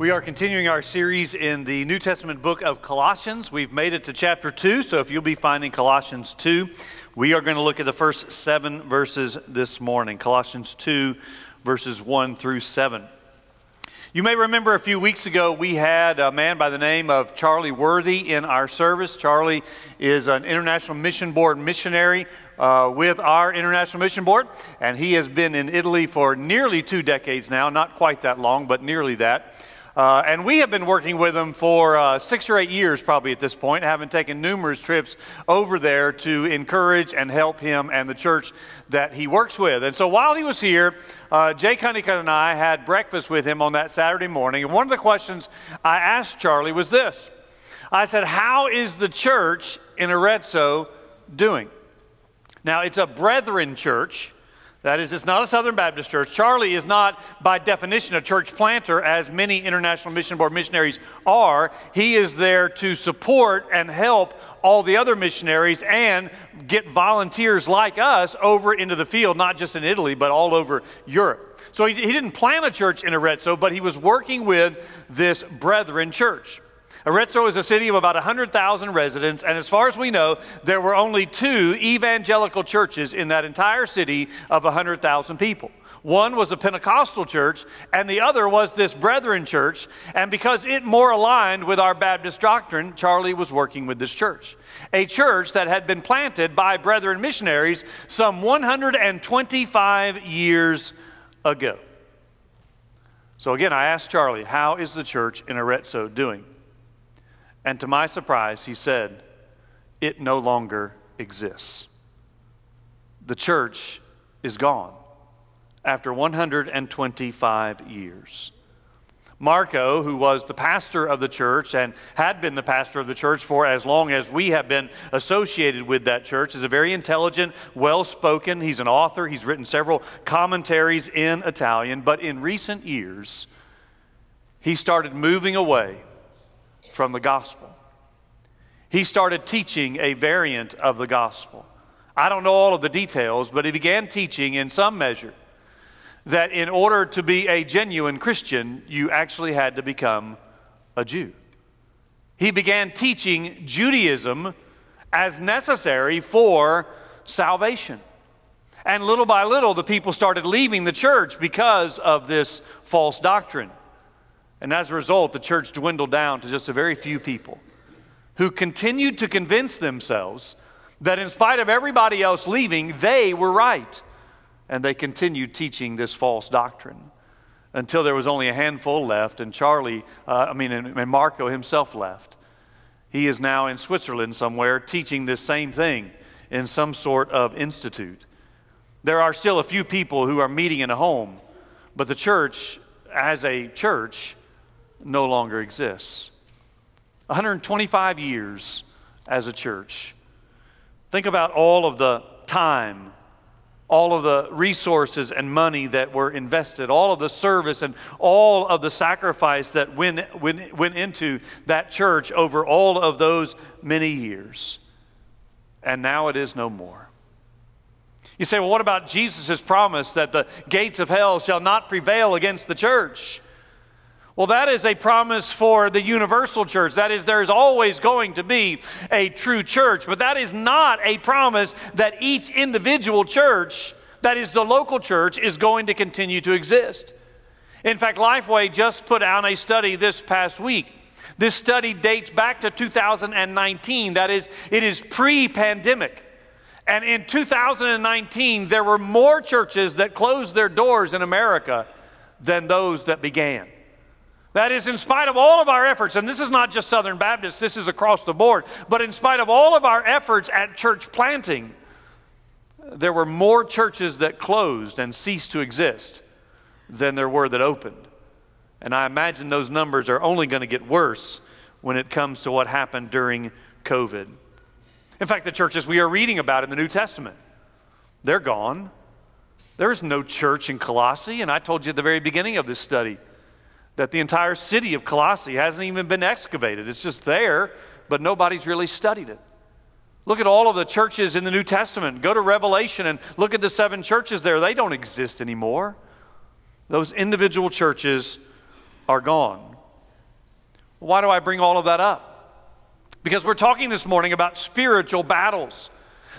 We are continuing our series in the New Testament book of Colossians. We've made it to chapter 2, so if you'll be finding Colossians 2, we are going to look at the first seven verses this morning. Colossians 2, verses 1 through 7. You may remember a few weeks ago we had a man by the name of Charlie Worthy in our service. Charlie is an International Mission Board missionary uh, with our International Mission Board, and he has been in Italy for nearly two decades now, not quite that long, but nearly that. Uh, and we have been working with him for uh, six or eight years, probably at this point, having taken numerous trips over there to encourage and help him and the church that he works with. And so while he was here, uh, Jay Cunningham and I had breakfast with him on that Saturday morning. And one of the questions I asked Charlie was this I said, How is the church in Arezzo doing? Now, it's a brethren church. That is, it's not a Southern Baptist church. Charlie is not, by definition, a church planter, as many International Mission Board missionaries are. He is there to support and help all the other missionaries and get volunteers like us over into the field, not just in Italy, but all over Europe. So he, he didn't plant a church in Arezzo, but he was working with this brethren church. Arezzo is a city of about 100,000 residents, and as far as we know, there were only two evangelical churches in that entire city of 100,000 people. One was a Pentecostal church, and the other was this Brethren church. And because it more aligned with our Baptist doctrine, Charlie was working with this church. A church that had been planted by Brethren missionaries some 125 years ago. So again, I asked Charlie, how is the church in Arezzo doing? And to my surprise, he said, It no longer exists. The church is gone after 125 years. Marco, who was the pastor of the church and had been the pastor of the church for as long as we have been associated with that church, is a very intelligent, well spoken. He's an author. He's written several commentaries in Italian. But in recent years, he started moving away from the gospel. He started teaching a variant of the gospel. I don't know all of the details, but he began teaching in some measure that in order to be a genuine Christian, you actually had to become a Jew. He began teaching Judaism as necessary for salvation. And little by little, the people started leaving the church because of this false doctrine. And as a result, the church dwindled down to just a very few people who continued to convince themselves that in spite of everybody else leaving, they were right. And they continued teaching this false doctrine until there was only a handful left, and Charlie, uh, I mean, and Marco himself left. He is now in Switzerland somewhere teaching this same thing in some sort of institute. There are still a few people who are meeting in a home, but the church, as a church, no longer exists. 125 years as a church. Think about all of the time, all of the resources and money that were invested, all of the service and all of the sacrifice that went, went, went into that church over all of those many years. And now it is no more. You say, well, what about Jesus' promise that the gates of hell shall not prevail against the church? Well, that is a promise for the universal church. That is, there is always going to be a true church, but that is not a promise that each individual church, that is the local church, is going to continue to exist. In fact, Lifeway just put out a study this past week. This study dates back to 2019. That is, it is pre pandemic. And in 2019, there were more churches that closed their doors in America than those that began. That is, in spite of all of our efforts, and this is not just Southern Baptists, this is across the board, but in spite of all of our efforts at church planting, there were more churches that closed and ceased to exist than there were that opened. And I imagine those numbers are only going to get worse when it comes to what happened during COVID. In fact, the churches we are reading about in the New Testament, they're gone. There's no church in Colossae, and I told you at the very beginning of this study that the entire city of Colossae hasn't even been excavated. It's just there, but nobody's really studied it. Look at all of the churches in the New Testament. Go to Revelation and look at the seven churches there. They don't exist anymore. Those individual churches are gone. Why do I bring all of that up? Because we're talking this morning about spiritual battles.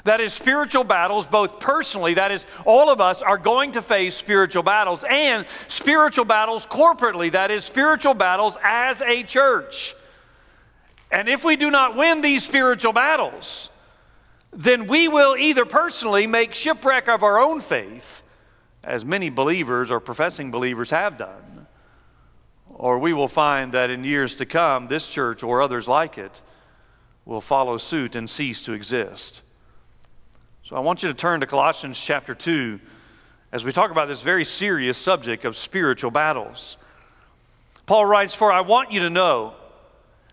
That is, spiritual battles, both personally, that is, all of us are going to face spiritual battles, and spiritual battles corporately, that is, spiritual battles as a church. And if we do not win these spiritual battles, then we will either personally make shipwreck of our own faith, as many believers or professing believers have done, or we will find that in years to come, this church or others like it will follow suit and cease to exist. So I want you to turn to Colossians chapter 2 as we talk about this very serious subject of spiritual battles. Paul writes, For I want you to know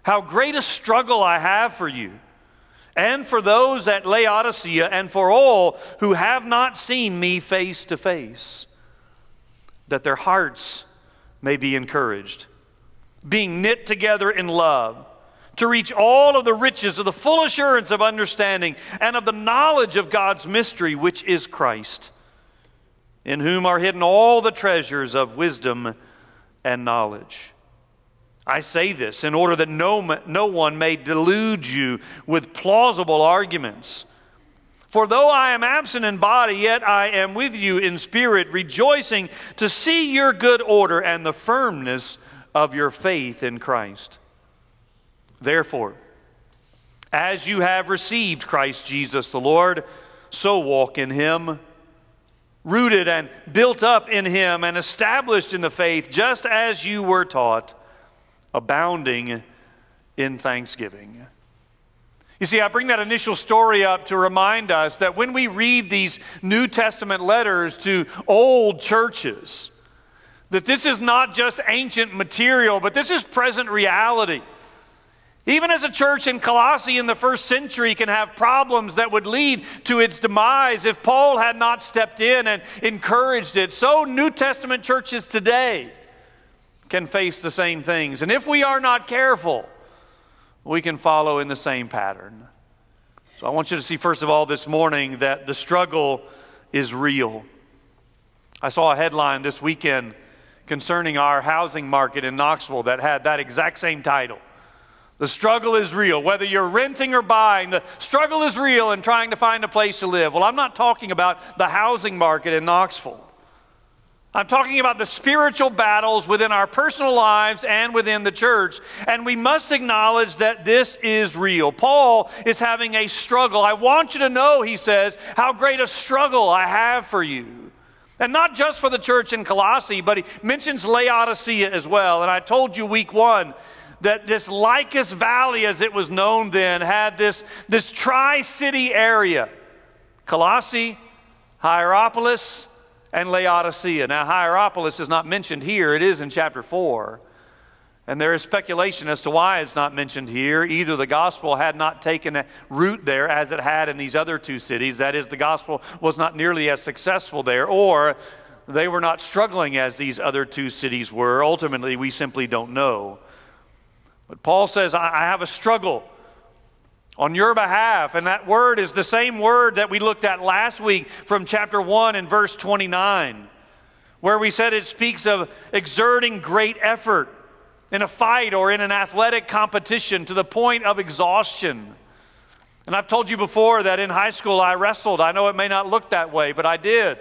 how great a struggle I have for you, and for those at Laodicea, and for all who have not seen me face to face, that their hearts may be encouraged, being knit together in love to reach all of the riches of the full assurance of understanding and of the knowledge of God's mystery, which is Christ, in whom are hidden all the treasures of wisdom and knowledge. I say this in order that no, no one may delude you with plausible arguments. For though I am absent in body, yet I am with you in spirit, rejoicing to see your good order and the firmness of your faith in Christ. Therefore, as you have received Christ Jesus the Lord, so walk in him, rooted and built up in him and established in the faith, just as you were taught, abounding in thanksgiving. You see, I bring that initial story up to remind us that when we read these New Testament letters to old churches, that this is not just ancient material, but this is present reality. Even as a church in Colossae in the first century can have problems that would lead to its demise if Paul had not stepped in and encouraged it, so New Testament churches today can face the same things. And if we are not careful, we can follow in the same pattern. So I want you to see, first of all, this morning that the struggle is real. I saw a headline this weekend concerning our housing market in Knoxville that had that exact same title. The struggle is real. Whether you're renting or buying, the struggle is real in trying to find a place to live. Well, I'm not talking about the housing market in Knoxville. I'm talking about the spiritual battles within our personal lives and within the church. And we must acknowledge that this is real. Paul is having a struggle. I want you to know, he says, how great a struggle I have for you. And not just for the church in Colossae, but he mentions Laodicea as well. And I told you week one that this Lycus Valley, as it was known then, had this, this tri city area Colossae, Hierapolis, and Laodicea. Now, Hierapolis is not mentioned here, it is in chapter 4. And there is speculation as to why it's not mentioned here. Either the gospel had not taken root there as it had in these other two cities, that is, the gospel was not nearly as successful there, or they were not struggling as these other two cities were. Ultimately, we simply don't know. But Paul says, I have a struggle on your behalf. And that word is the same word that we looked at last week from chapter 1 and verse 29, where we said it speaks of exerting great effort in a fight or in an athletic competition to the point of exhaustion. And I've told you before that in high school I wrestled. I know it may not look that way, but I did.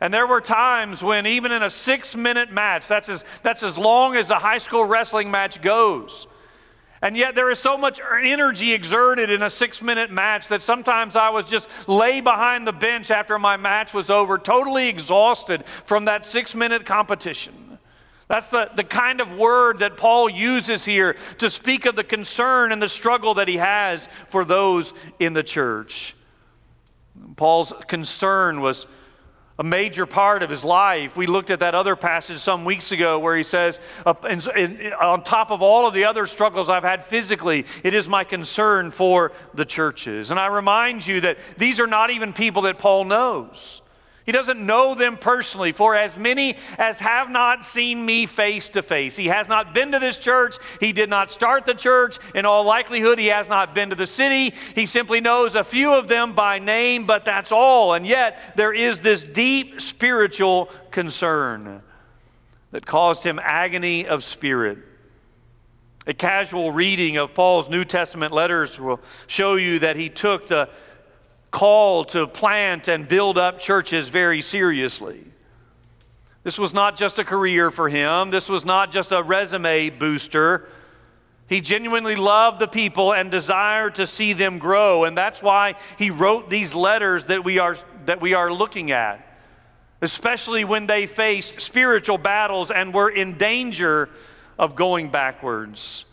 And there were times when, even in a six minute match, that's as, that's as long as a high school wrestling match goes. And yet, there is so much energy exerted in a six minute match that sometimes I was just lay behind the bench after my match was over, totally exhausted from that six minute competition. That's the, the kind of word that Paul uses here to speak of the concern and the struggle that he has for those in the church. Paul's concern was a major part of his life. We looked at that other passage some weeks ago where he says, on top of all of the other struggles I've had physically, it is my concern for the churches. And I remind you that these are not even people that Paul knows. He doesn't know them personally, for as many as have not seen me face to face. He has not been to this church. He did not start the church. In all likelihood, he has not been to the city. He simply knows a few of them by name, but that's all. And yet, there is this deep spiritual concern that caused him agony of spirit. A casual reading of Paul's New Testament letters will show you that he took the call to plant and build up churches very seriously. This was not just a career for him, this was not just a resume booster. He genuinely loved the people and desired to see them grow, and that's why he wrote these letters that we are, that we are looking at, especially when they faced spiritual battles and were in danger of going backwards.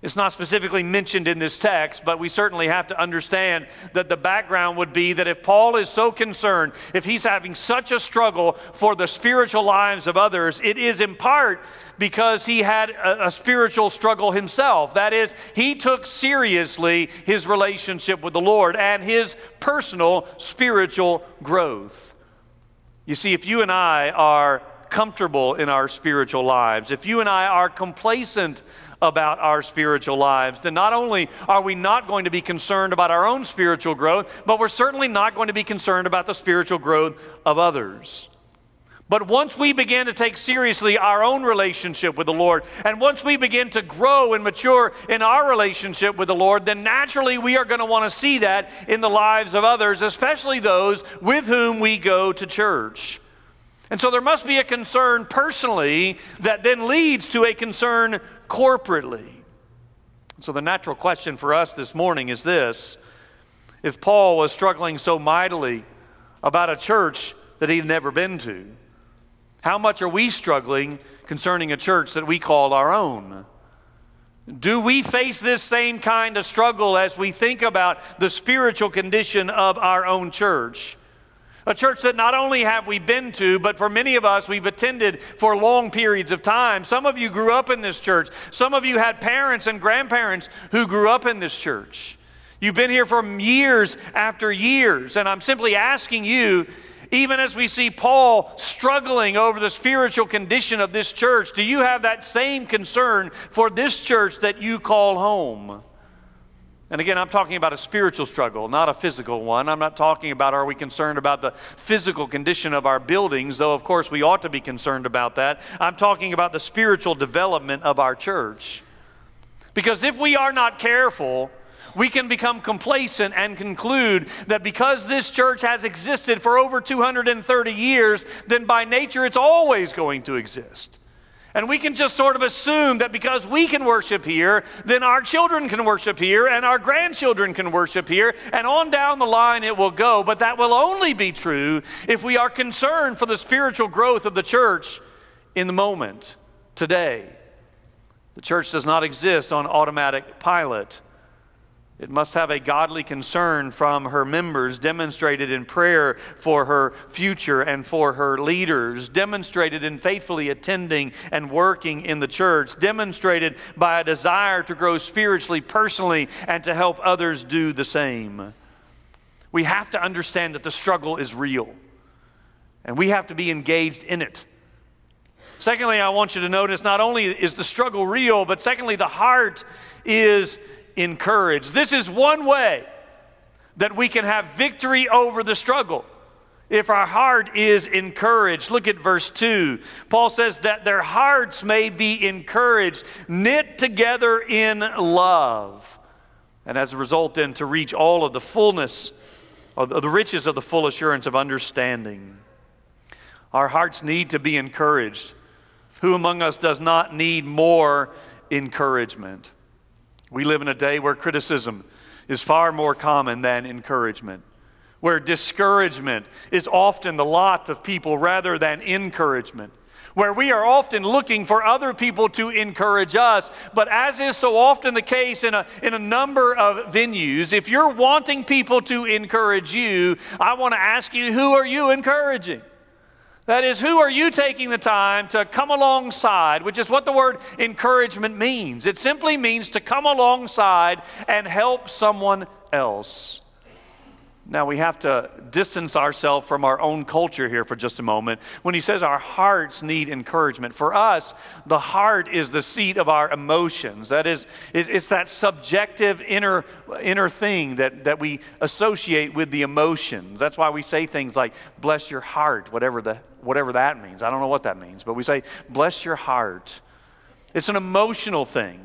It's not specifically mentioned in this text, but we certainly have to understand that the background would be that if Paul is so concerned, if he's having such a struggle for the spiritual lives of others, it is in part because he had a, a spiritual struggle himself. That is, he took seriously his relationship with the Lord and his personal spiritual growth. You see, if you and I are comfortable in our spiritual lives, if you and I are complacent about our spiritual lives, then not only are we not going to be concerned about our own spiritual growth, but we're certainly not going to be concerned about the spiritual growth of others. But once we begin to take seriously our own relationship with the Lord, and once we begin to grow and mature in our relationship with the Lord, then naturally we are going to want to see that in the lives of others, especially those with whom we go to church. And so there must be a concern personally that then leads to a concern corporately. So, the natural question for us this morning is this if Paul was struggling so mightily about a church that he'd never been to, how much are we struggling concerning a church that we call our own? Do we face this same kind of struggle as we think about the spiritual condition of our own church? A church that not only have we been to, but for many of us, we've attended for long periods of time. Some of you grew up in this church. Some of you had parents and grandparents who grew up in this church. You've been here for years after years. And I'm simply asking you, even as we see Paul struggling over the spiritual condition of this church, do you have that same concern for this church that you call home? And again, I'm talking about a spiritual struggle, not a physical one. I'm not talking about are we concerned about the physical condition of our buildings, though, of course, we ought to be concerned about that. I'm talking about the spiritual development of our church. Because if we are not careful, we can become complacent and conclude that because this church has existed for over 230 years, then by nature it's always going to exist. And we can just sort of assume that because we can worship here, then our children can worship here and our grandchildren can worship here, and on down the line it will go. But that will only be true if we are concerned for the spiritual growth of the church in the moment, today. The church does not exist on automatic pilot. It must have a godly concern from her members, demonstrated in prayer for her future and for her leaders, demonstrated in faithfully attending and working in the church, demonstrated by a desire to grow spiritually, personally, and to help others do the same. We have to understand that the struggle is real, and we have to be engaged in it. Secondly, I want you to notice not only is the struggle real, but secondly, the heart is encouraged. This is one way that we can have victory over the struggle. If our heart is encouraged, look at verse 2. Paul says that their hearts may be encouraged, knit together in love. And as a result, then, to reach all of the fullness of the riches of the full assurance of understanding. Our hearts need to be encouraged. Who among us does not need more encouragement? We live in a day where criticism is far more common than encouragement, where discouragement is often the lot of people rather than encouragement. where we are often looking for other people to encourage us. But as is so often the case in a, in a number of venues, if you're wanting people to encourage you, I want to ask you, who are you encouraging? That is, who are you taking the time to come alongside, which is what the word encouragement means. It simply means to come alongside and help someone else. Now, we have to distance ourselves from our own culture here for just a moment. When he says our hearts need encouragement, for us, the heart is the seat of our emotions. That is, it's that subjective inner, inner thing that, that we associate with the emotions. That's why we say things like, bless your heart, whatever, the, whatever that means. I don't know what that means, but we say, bless your heart. It's an emotional thing.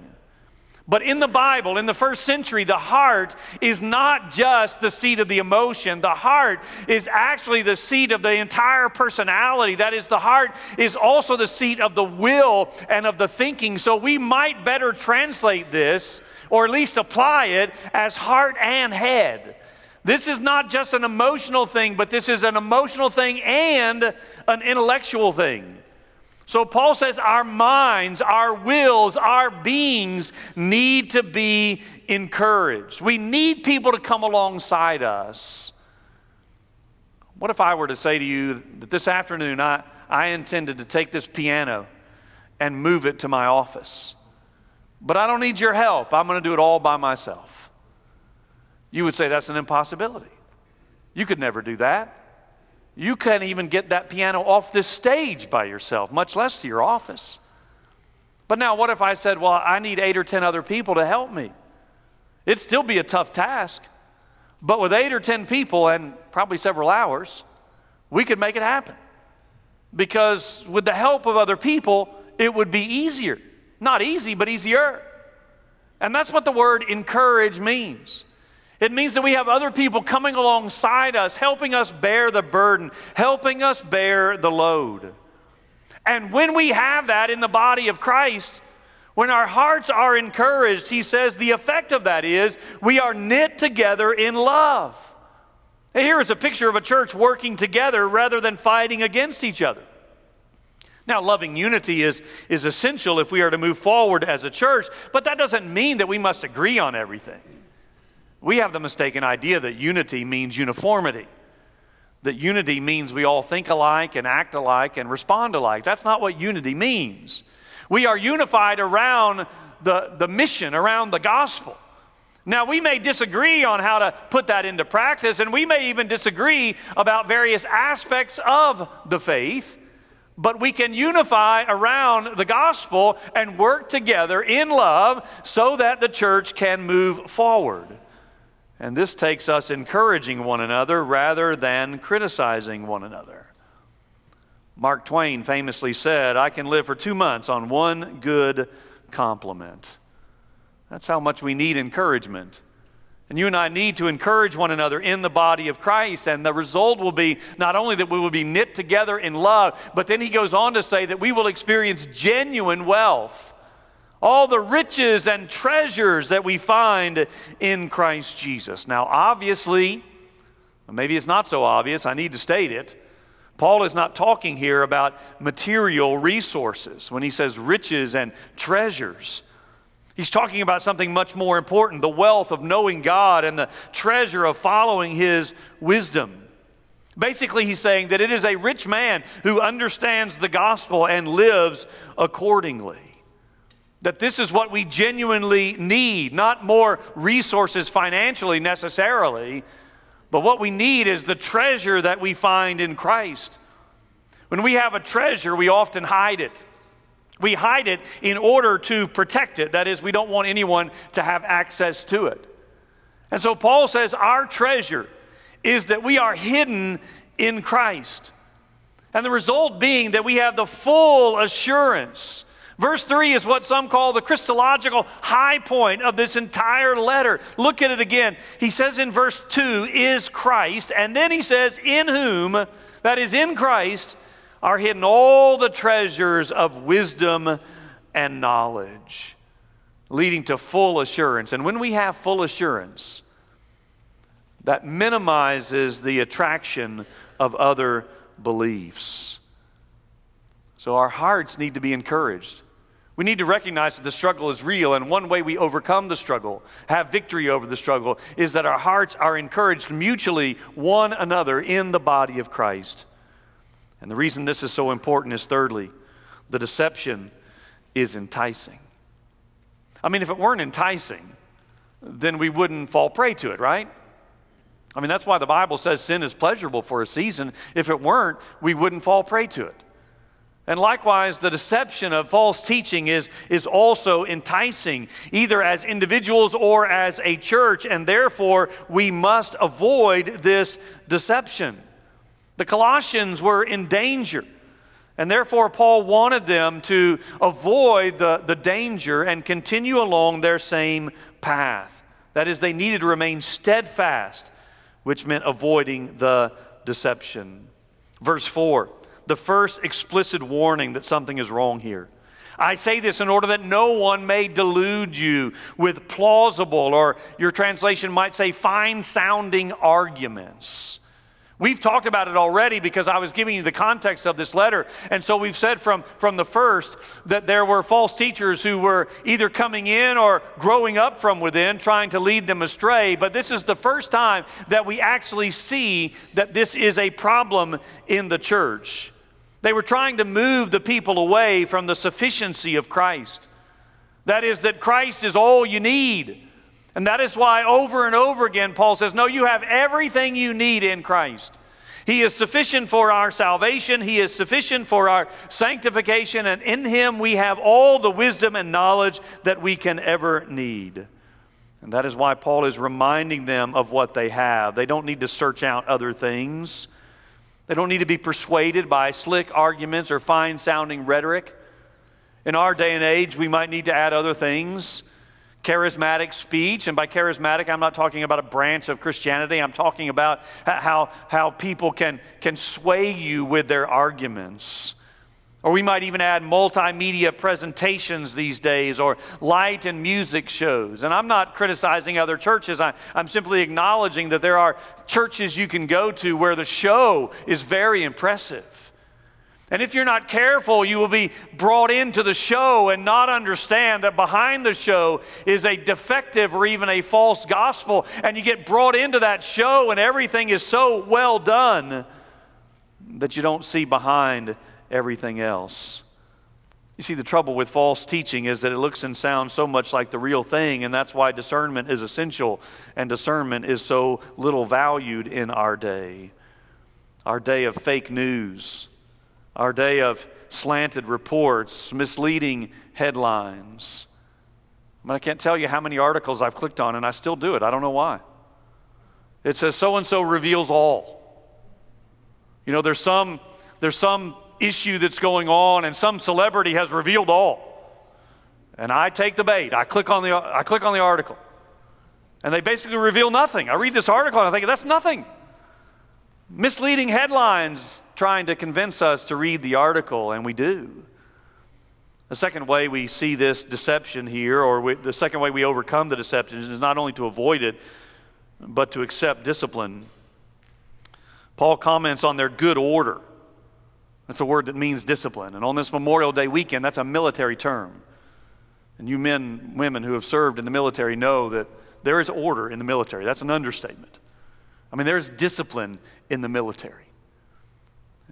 But in the Bible, in the first century, the heart is not just the seat of the emotion. The heart is actually the seat of the entire personality. That is, the heart is also the seat of the will and of the thinking. So we might better translate this, or at least apply it, as heart and head. This is not just an emotional thing, but this is an emotional thing and an intellectual thing. So Paul says our minds, our wills, our beings need to be encouraged. We need people to come alongside us. What if I were to say to you that this afternoon I, I intended to take this piano and move it to my office? But I don't need your help. I'm going to do it all by myself. You would say that's an impossibility. You could never do that. You can't even get that piano off this stage by yourself, much less to your office. But now, what if I said, Well, I need eight or 10 other people to help me? It'd still be a tough task. But with eight or 10 people and probably several hours, we could make it happen. Because with the help of other people, it would be easier. Not easy, but easier. And that's what the word encourage means. It means that we have other people coming alongside us, helping us bear the burden, helping us bear the load. And when we have that in the body of Christ, when our hearts are encouraged, he says the effect of that is we are knit together in love. Here is a picture of a church working together rather than fighting against each other. Now, loving unity is, is essential if we are to move forward as a church, but that doesn't mean that we must agree on everything. We have the mistaken idea that unity means uniformity, that unity means we all think alike and act alike and respond alike. That's not what unity means. We are unified around the, the mission, around the gospel. Now, we may disagree on how to put that into practice, and we may even disagree about various aspects of the faith, but we can unify around the gospel and work together in love so that the church can move forward. And this takes us encouraging one another rather than criticizing one another. Mark Twain famously said, I can live for two months on one good compliment. That's how much we need encouragement. And you and I need to encourage one another in the body of Christ. And the result will be not only that we will be knit together in love, but then he goes on to say that we will experience genuine wealth all the riches and treasures that we find in Christ Jesus. Now, obviously, maybe it's not so obvious, I need to state it. Paul is not talking here about material resources when he says riches and treasures. He's talking about something much more important the wealth of knowing God and the treasure of following his wisdom. Basically, he's saying that it is a rich man who understands the gospel and lives accordingly that this is what we genuinely need, not more resources financially necessarily, but what we need is the treasure that we find in Christ. When we have a treasure, we often hide it. We hide it in order to protect it. That is, we don't want anyone to have access to it. And so Paul says our treasure is that we are hidden in Christ. And the result being that we have the full assurance Verse 3 is what some call the Christological high point of this entire letter. Look at it again. He says in verse 2 is Christ, and then he says, in whom, that is in Christ, are hidden all the treasures of wisdom and knowledge, leading to full assurance. And when we have full assurance, that minimizes the attraction of other beliefs. So our hearts need to be encouraged. We need to recognize that the struggle is real, and one way we overcome the struggle, have victory over the struggle, is that our hearts are encouraged mutually one another in the body of Christ. And the reason this is so important is thirdly, the deception is enticing. I mean, if it weren't enticing, then we wouldn't fall prey to it, right? I mean, that's why the Bible says sin is pleasurable for a season. If it weren't, we wouldn't fall prey to it. And likewise, the deception of false teaching is, is also enticing, either as individuals or as a church, and therefore we must avoid this deception. The Colossians were in danger, and therefore Paul wanted them to avoid the, the danger and continue along their same path. That is, they needed to remain steadfast, which meant avoiding the deception. Verse 4 the first explicit warning that something is wrong here. I say this in order that no one may delude you with plausible, or your translation might say, fine sounding arguments We've talked about it already because I was giving you the context of this letter. And so we've said from, from the first that there were false teachers who were either coming in or growing up from within, trying to lead them astray. But this is the first time that we actually see that this is a problem in the church. They were trying to move the people away from the sufficiency of Christ. That is, that Christ is all you need. And that is why over and over again Paul says, No, you have everything you need in Christ. He is sufficient for our salvation, He is sufficient for our sanctification, and in Him we have all the wisdom and knowledge that we can ever need. And that is why Paul is reminding them of what they have. They don't need to search out other things. They don't need to be persuaded by slick arguments or fine sounding rhetoric. In our day and age, we might need to add other things charismatic speech. And by charismatic, I'm not talking about a branch of Christianity. I'm talking about how, how people can, can sway you with their arguments. Or we might even add multimedia presentations these days or light and music shows. And I'm not criticizing other churches, I, am simply acknowledging that there are churches you can go to where the show is very impressive. And if you're not careful, you will be brought into the show and not understand that behind the show is a defective or even a false gospel. And you get brought into that show, and everything is so well done that you don't see behind everything else. You see, the trouble with false teaching is that it looks and sounds so much like the real thing, and that's why discernment is essential, and discernment is so little valued in our day. Our day of fake news our day of slanted reports, misleading headlines. I, mean, I can't tell you how many articles I've clicked on, and I still do it. I don't know why. It says so and so reveals all. You know, there's some, there's some issue that's going on, and some celebrity has revealed all. And I take the bait. I click on the, I click on the article. And they basically reveal nothing. I read this article and I think, that's nothing misleading headlines trying to convince us to read the article, and we do. The second way we see this deception here, or we, the second way we overcome the deception, is not only to avoid it, but to accept discipline. Paul comments on their good order. That's a word that means discipline. And on this Memorial Day weekend, that's a military term. And you men, women who have served in the military know that there is order in the military. That's an understatement. I mean, there's discipline in the military.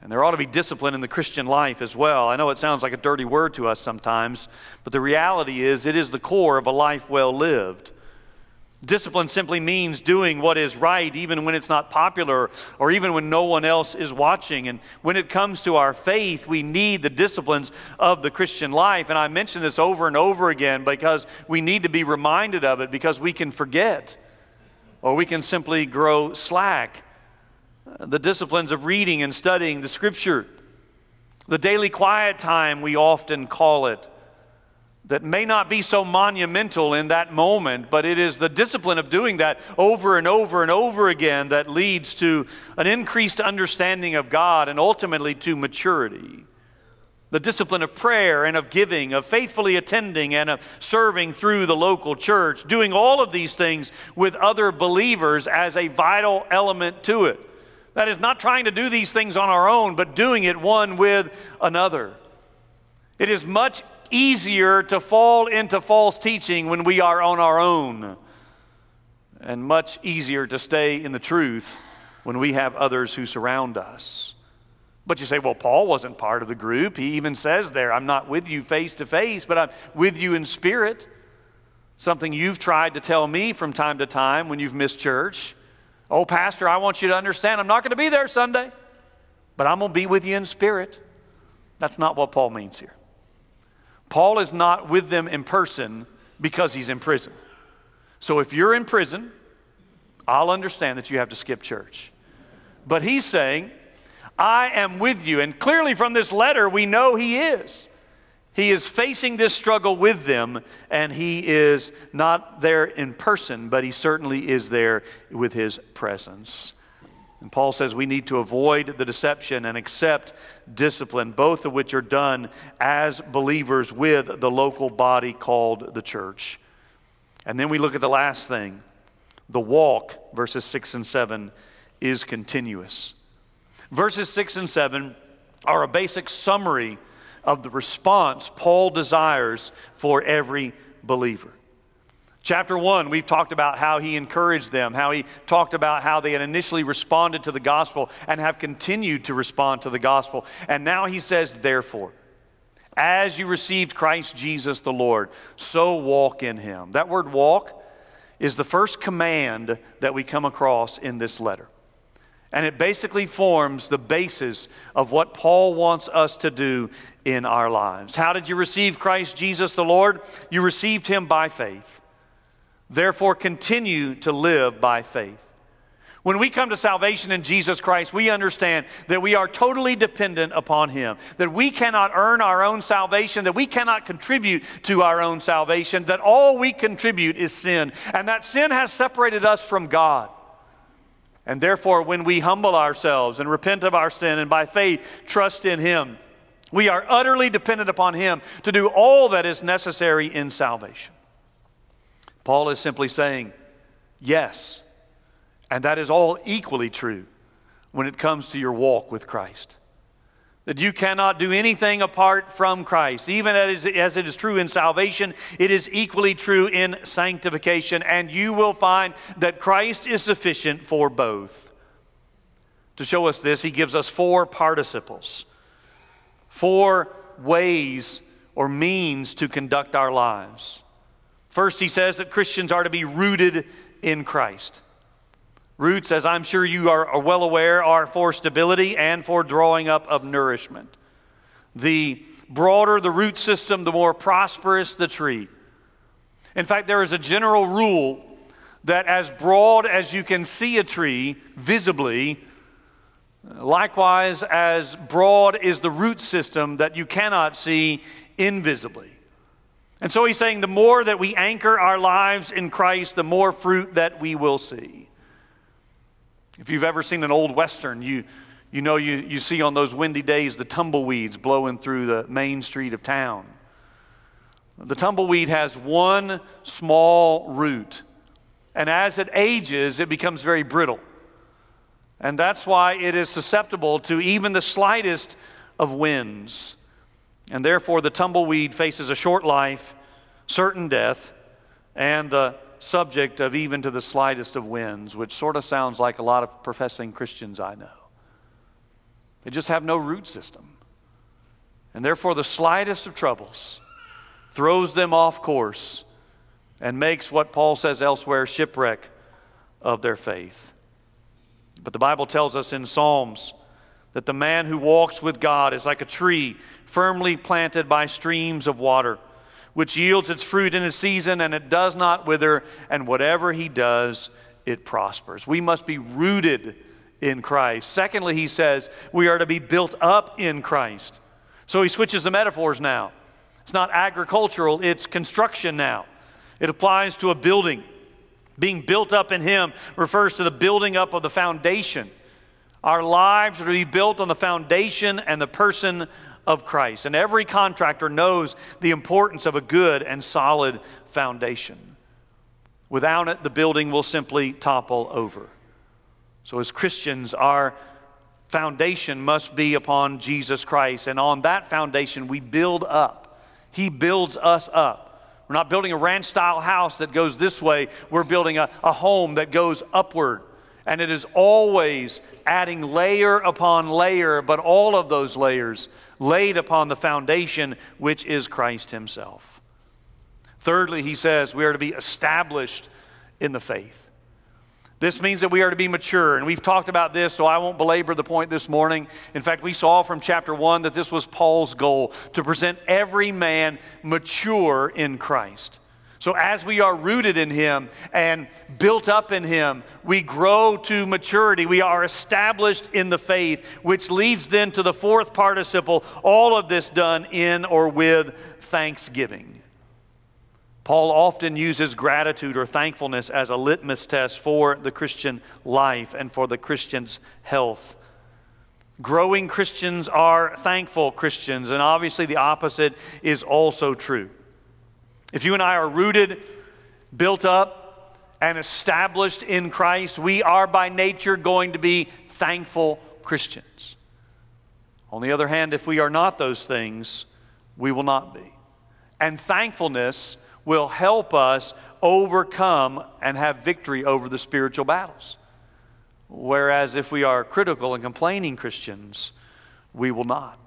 And there ought to be discipline in the Christian life as well. I know it sounds like a dirty word to us sometimes, but the reality is it is the core of a life well lived. Discipline simply means doing what is right, even when it's not popular or even when no one else is watching. And when it comes to our faith, we need the disciplines of the Christian life. And I mention this over and over again because we need to be reminded of it because we can forget or we can simply grow slack. The disciplines of reading and studying the scripture, the daily quiet time, we often call it, that may not be so monumental in that moment, but it is the discipline of doing that over and over and over again that leads to an increased understanding of God and ultimately to maturity the discipline of prayer and of giving, of faithfully attending and of serving through the local church, doing all of these things with other believers as a vital element to it. That is not trying to do these things on our own, but doing it one with another. It is much easier to fall into false teaching when we are on our own, and much easier to stay in the truth when we have others who surround us. But you say, well, Paul wasn't part of the group. He even says there, I'm not with you face to face, but I'm with you in spirit. Something you've tried to tell me from time to time when you've missed church. Oh, Pastor, I want you to understand I'm not going to be there Sunday, but I'm going to be with you in spirit. That's not what Paul means here. Paul is not with them in person because he's in prison. So if you're in prison, I'll understand that you have to skip church. But he's saying, I am with you. And clearly from this letter, we know he is. He is facing this struggle with them, and he is not there in person, but he certainly is there with his presence. And Paul says we need to avoid the deception and accept discipline, both of which are done as believers with the local body called the church. And then we look at the last thing the walk, verses 6 and 7, is continuous. Verses 6 and 7 are a basic summary of the response Paul desires for every believer. Chapter 1, we've talked about how he encouraged them, how he talked about how they had initially responded to the gospel and have continued to respond to the gospel. And now he says, therefore, as you received Christ Jesus the Lord, so walk in him. That word walk is the first command that we come across in this letter. And it basically forms the basis of what Paul wants us to do in our lives. How did you receive Christ Jesus the Lord? You received him by faith. Therefore, continue to live by faith. When we come to salvation in Jesus Christ, we understand that we are totally dependent upon Him, that we cannot earn our own salvation, that we cannot contribute to our own salvation, that all we contribute is sin, and that sin has separated us from God. And therefore, when we humble ourselves and repent of our sin and by faith trust in Him, we are utterly dependent upon Him to do all that is necessary in salvation. Paul is simply saying, yes. And that is all equally true when it comes to your walk with Christ. That you cannot do anything apart from Christ. Even as, as it is true in salvation, it is equally true in sanctification. And you will find that Christ is sufficient for both. To show us this, he gives us four participles, four ways or means to conduct our lives. First, he says that Christians are to be rooted in Christ. Roots, as I'm sure you are, well aware, are for stability and for drawing up of nourishment. The broader the root system, the more prosperous the tree. In fact, there is a general rule that as broad as you can see a tree visibly, likewise, as broad is the root system that you cannot see invisibly. And so he's saying the more that we anchor our lives in Christ, the more fruit that we will see. If you've ever seen an old Western, you, you know you, you see on those windy days the tumbleweeds blowing through the main street of town. The tumbleweed has one small root, and as it ages, it becomes very brittle. And that's why it is susceptible to even the slightest of winds. And therefore, the tumbleweed faces a short life, certain death, and the subject of even to the slightest of winds, which sort of sounds like a lot of professing Christians I know. They just have no root system. And therefore, the slightest of troubles throws them off course and makes what Paul says elsewhere shipwreck of their faith. But the Bible tells us in Psalms that the man who walks with God is like a tree firmly planted by streams of water, which yields its fruit in its season and it does not wither, and whatever he does, it prospers. We must be rooted in Christ. Secondly, he says we are to be built up in Christ. So he switches the metaphors now. It's not agricultural, it's construction now. It applies to a building. Being built up in him refers to the building up of the foundation our lives are to be built on the foundation and the person of Christ. And every contractor knows the importance of a good and solid foundation. Without it, the building will simply topple over. So, as Christians, our foundation must be upon Jesus Christ. And on that foundation, we build up. He builds us up. We're not building a ranch style house that goes this way, we're building a, a home that goes upward. And it is always adding layer upon layer, but all of those layers laid upon the foundation, which is Christ Himself. Thirdly, he says we are to be established in the faith. This means that we are to be mature, and we've talked about this, so I won't belabor the point this morning. In fact, we saw from chapter 1 that this was Paul's goal to present every man mature in Christ. So, as we are rooted in Him and built up in Him, we grow to maturity. We are established in the faith, which leads then to the fourth participle, all of this done in or with thanksgiving. Paul often uses gratitude or thankfulness as a litmus test for the Christian life and for the Christian's health. Growing Christians are thankful Christians, and obviously the opposite is also true. If you and I are rooted, built up, and established in Christ, we are by nature going to be thankful Christians. On the other hand, if we are not those things, we will not be. And thankfulness will help us overcome and have victory over the spiritual battles. Whereas if we are critical and complaining Christians, we will not.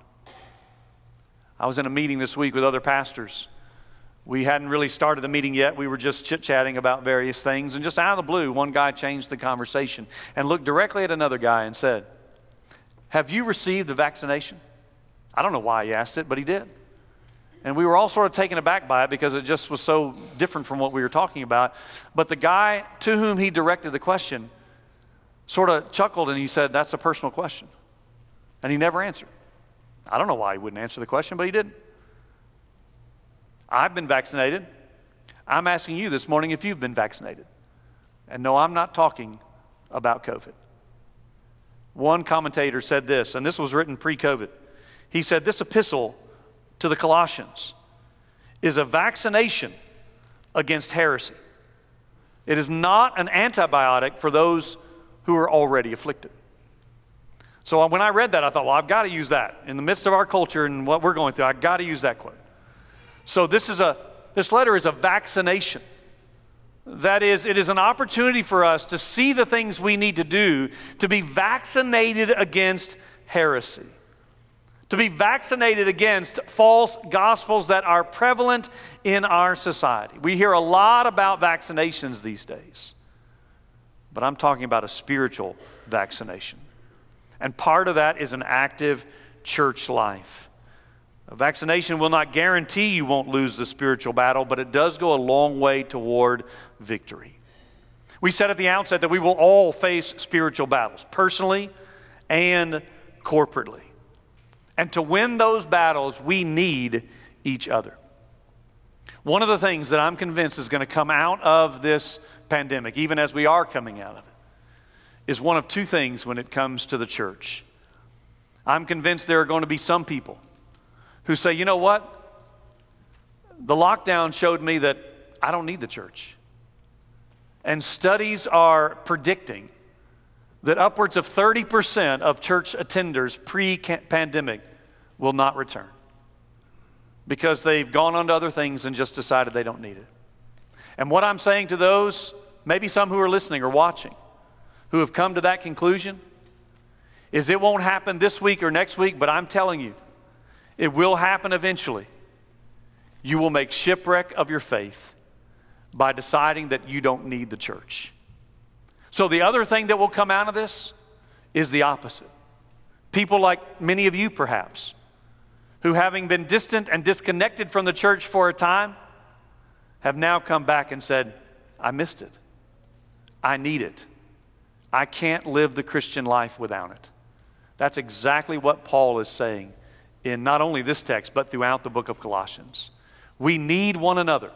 I was in a meeting this week with other pastors. We hadn't really started the meeting yet. We were just chit chatting about various things. And just out of the blue, one guy changed the conversation and looked directly at another guy and said, Have you received the vaccination? I don't know why he asked it, but he did. And we were all sort of taken aback by it because it just was so different from what we were talking about. But the guy to whom he directed the question sort of chuckled and he said, That's a personal question. And he never answered. I don't know why he wouldn't answer the question, but he didn't. I've been vaccinated. I'm asking you this morning if you've been vaccinated. And no, I'm not talking about COVID. One commentator said this, and this was written pre COVID. He said, This epistle to the Colossians is a vaccination against heresy. It is not an antibiotic for those who are already afflicted. So when I read that, I thought, well, I've got to use that. In the midst of our culture and what we're going through, I've got to use that quote. So this is a this letter is a vaccination. That is, it is an opportunity for us to see the things we need to do to be vaccinated against heresy to be vaccinated against false gospels that are prevalent in our society. We hear a lot about vaccinations these days, but I'm talking about a spiritual vaccination. And part of that is an active church life. A vaccination will not guarantee you won't lose the spiritual battle, but it does go a long way toward victory. We said at the outset that we will all face spiritual battles, personally and corporately. And to win those battles, we need each other. One of the things that I'm convinced is going to come out of this pandemic, even as we are coming out of it, is one of two things when it comes to the church. I'm convinced there are going to be some people who say, you know what? The lockdown showed me that I don't need the church. And studies are predicting that upwards of 30% of church attenders pre pandemic will not return because they've gone on to other things and just decided they don't need it. And what I'm saying to those, maybe some who are listening or watching, who have come to that conclusion, is it won't happen this week or next week, but I'm telling you, it will happen eventually. You will make shipwreck of your faith by deciding that you don't need the church. So, the other thing that will come out of this is the opposite. People like many of you, perhaps, who, having been distant and disconnected from the church for a time, have now come back and said, I missed it. I need it. I can't live the Christian life without it. That's exactly what Paul is saying in not only this text, but throughout the book of Colossians. We need one another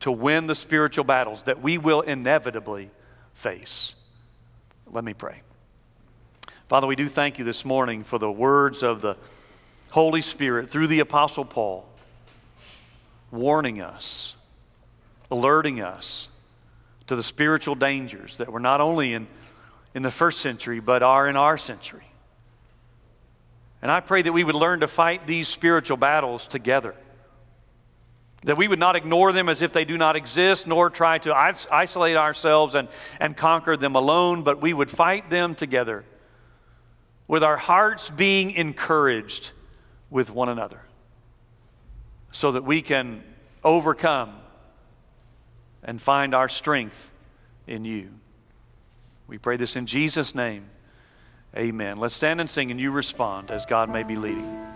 to win the spiritual battles that we will inevitably face. Let me pray. Father, we do thank you this morning for the words of the Holy Spirit through the Apostle Paul, warning us, alerting us to the spiritual dangers that were not only in, in the first century, but are in our century. And I pray that we would learn to fight these spiritual battles together. That we would not ignore them as if they do not exist, nor try to isolate ourselves and, and conquer them alone, but we would fight them together with our hearts being encouraged with one another so that we can overcome and find our strength in you. We pray this in Jesus' name. Amen. Let's stand and sing, and you respond as God may be leading.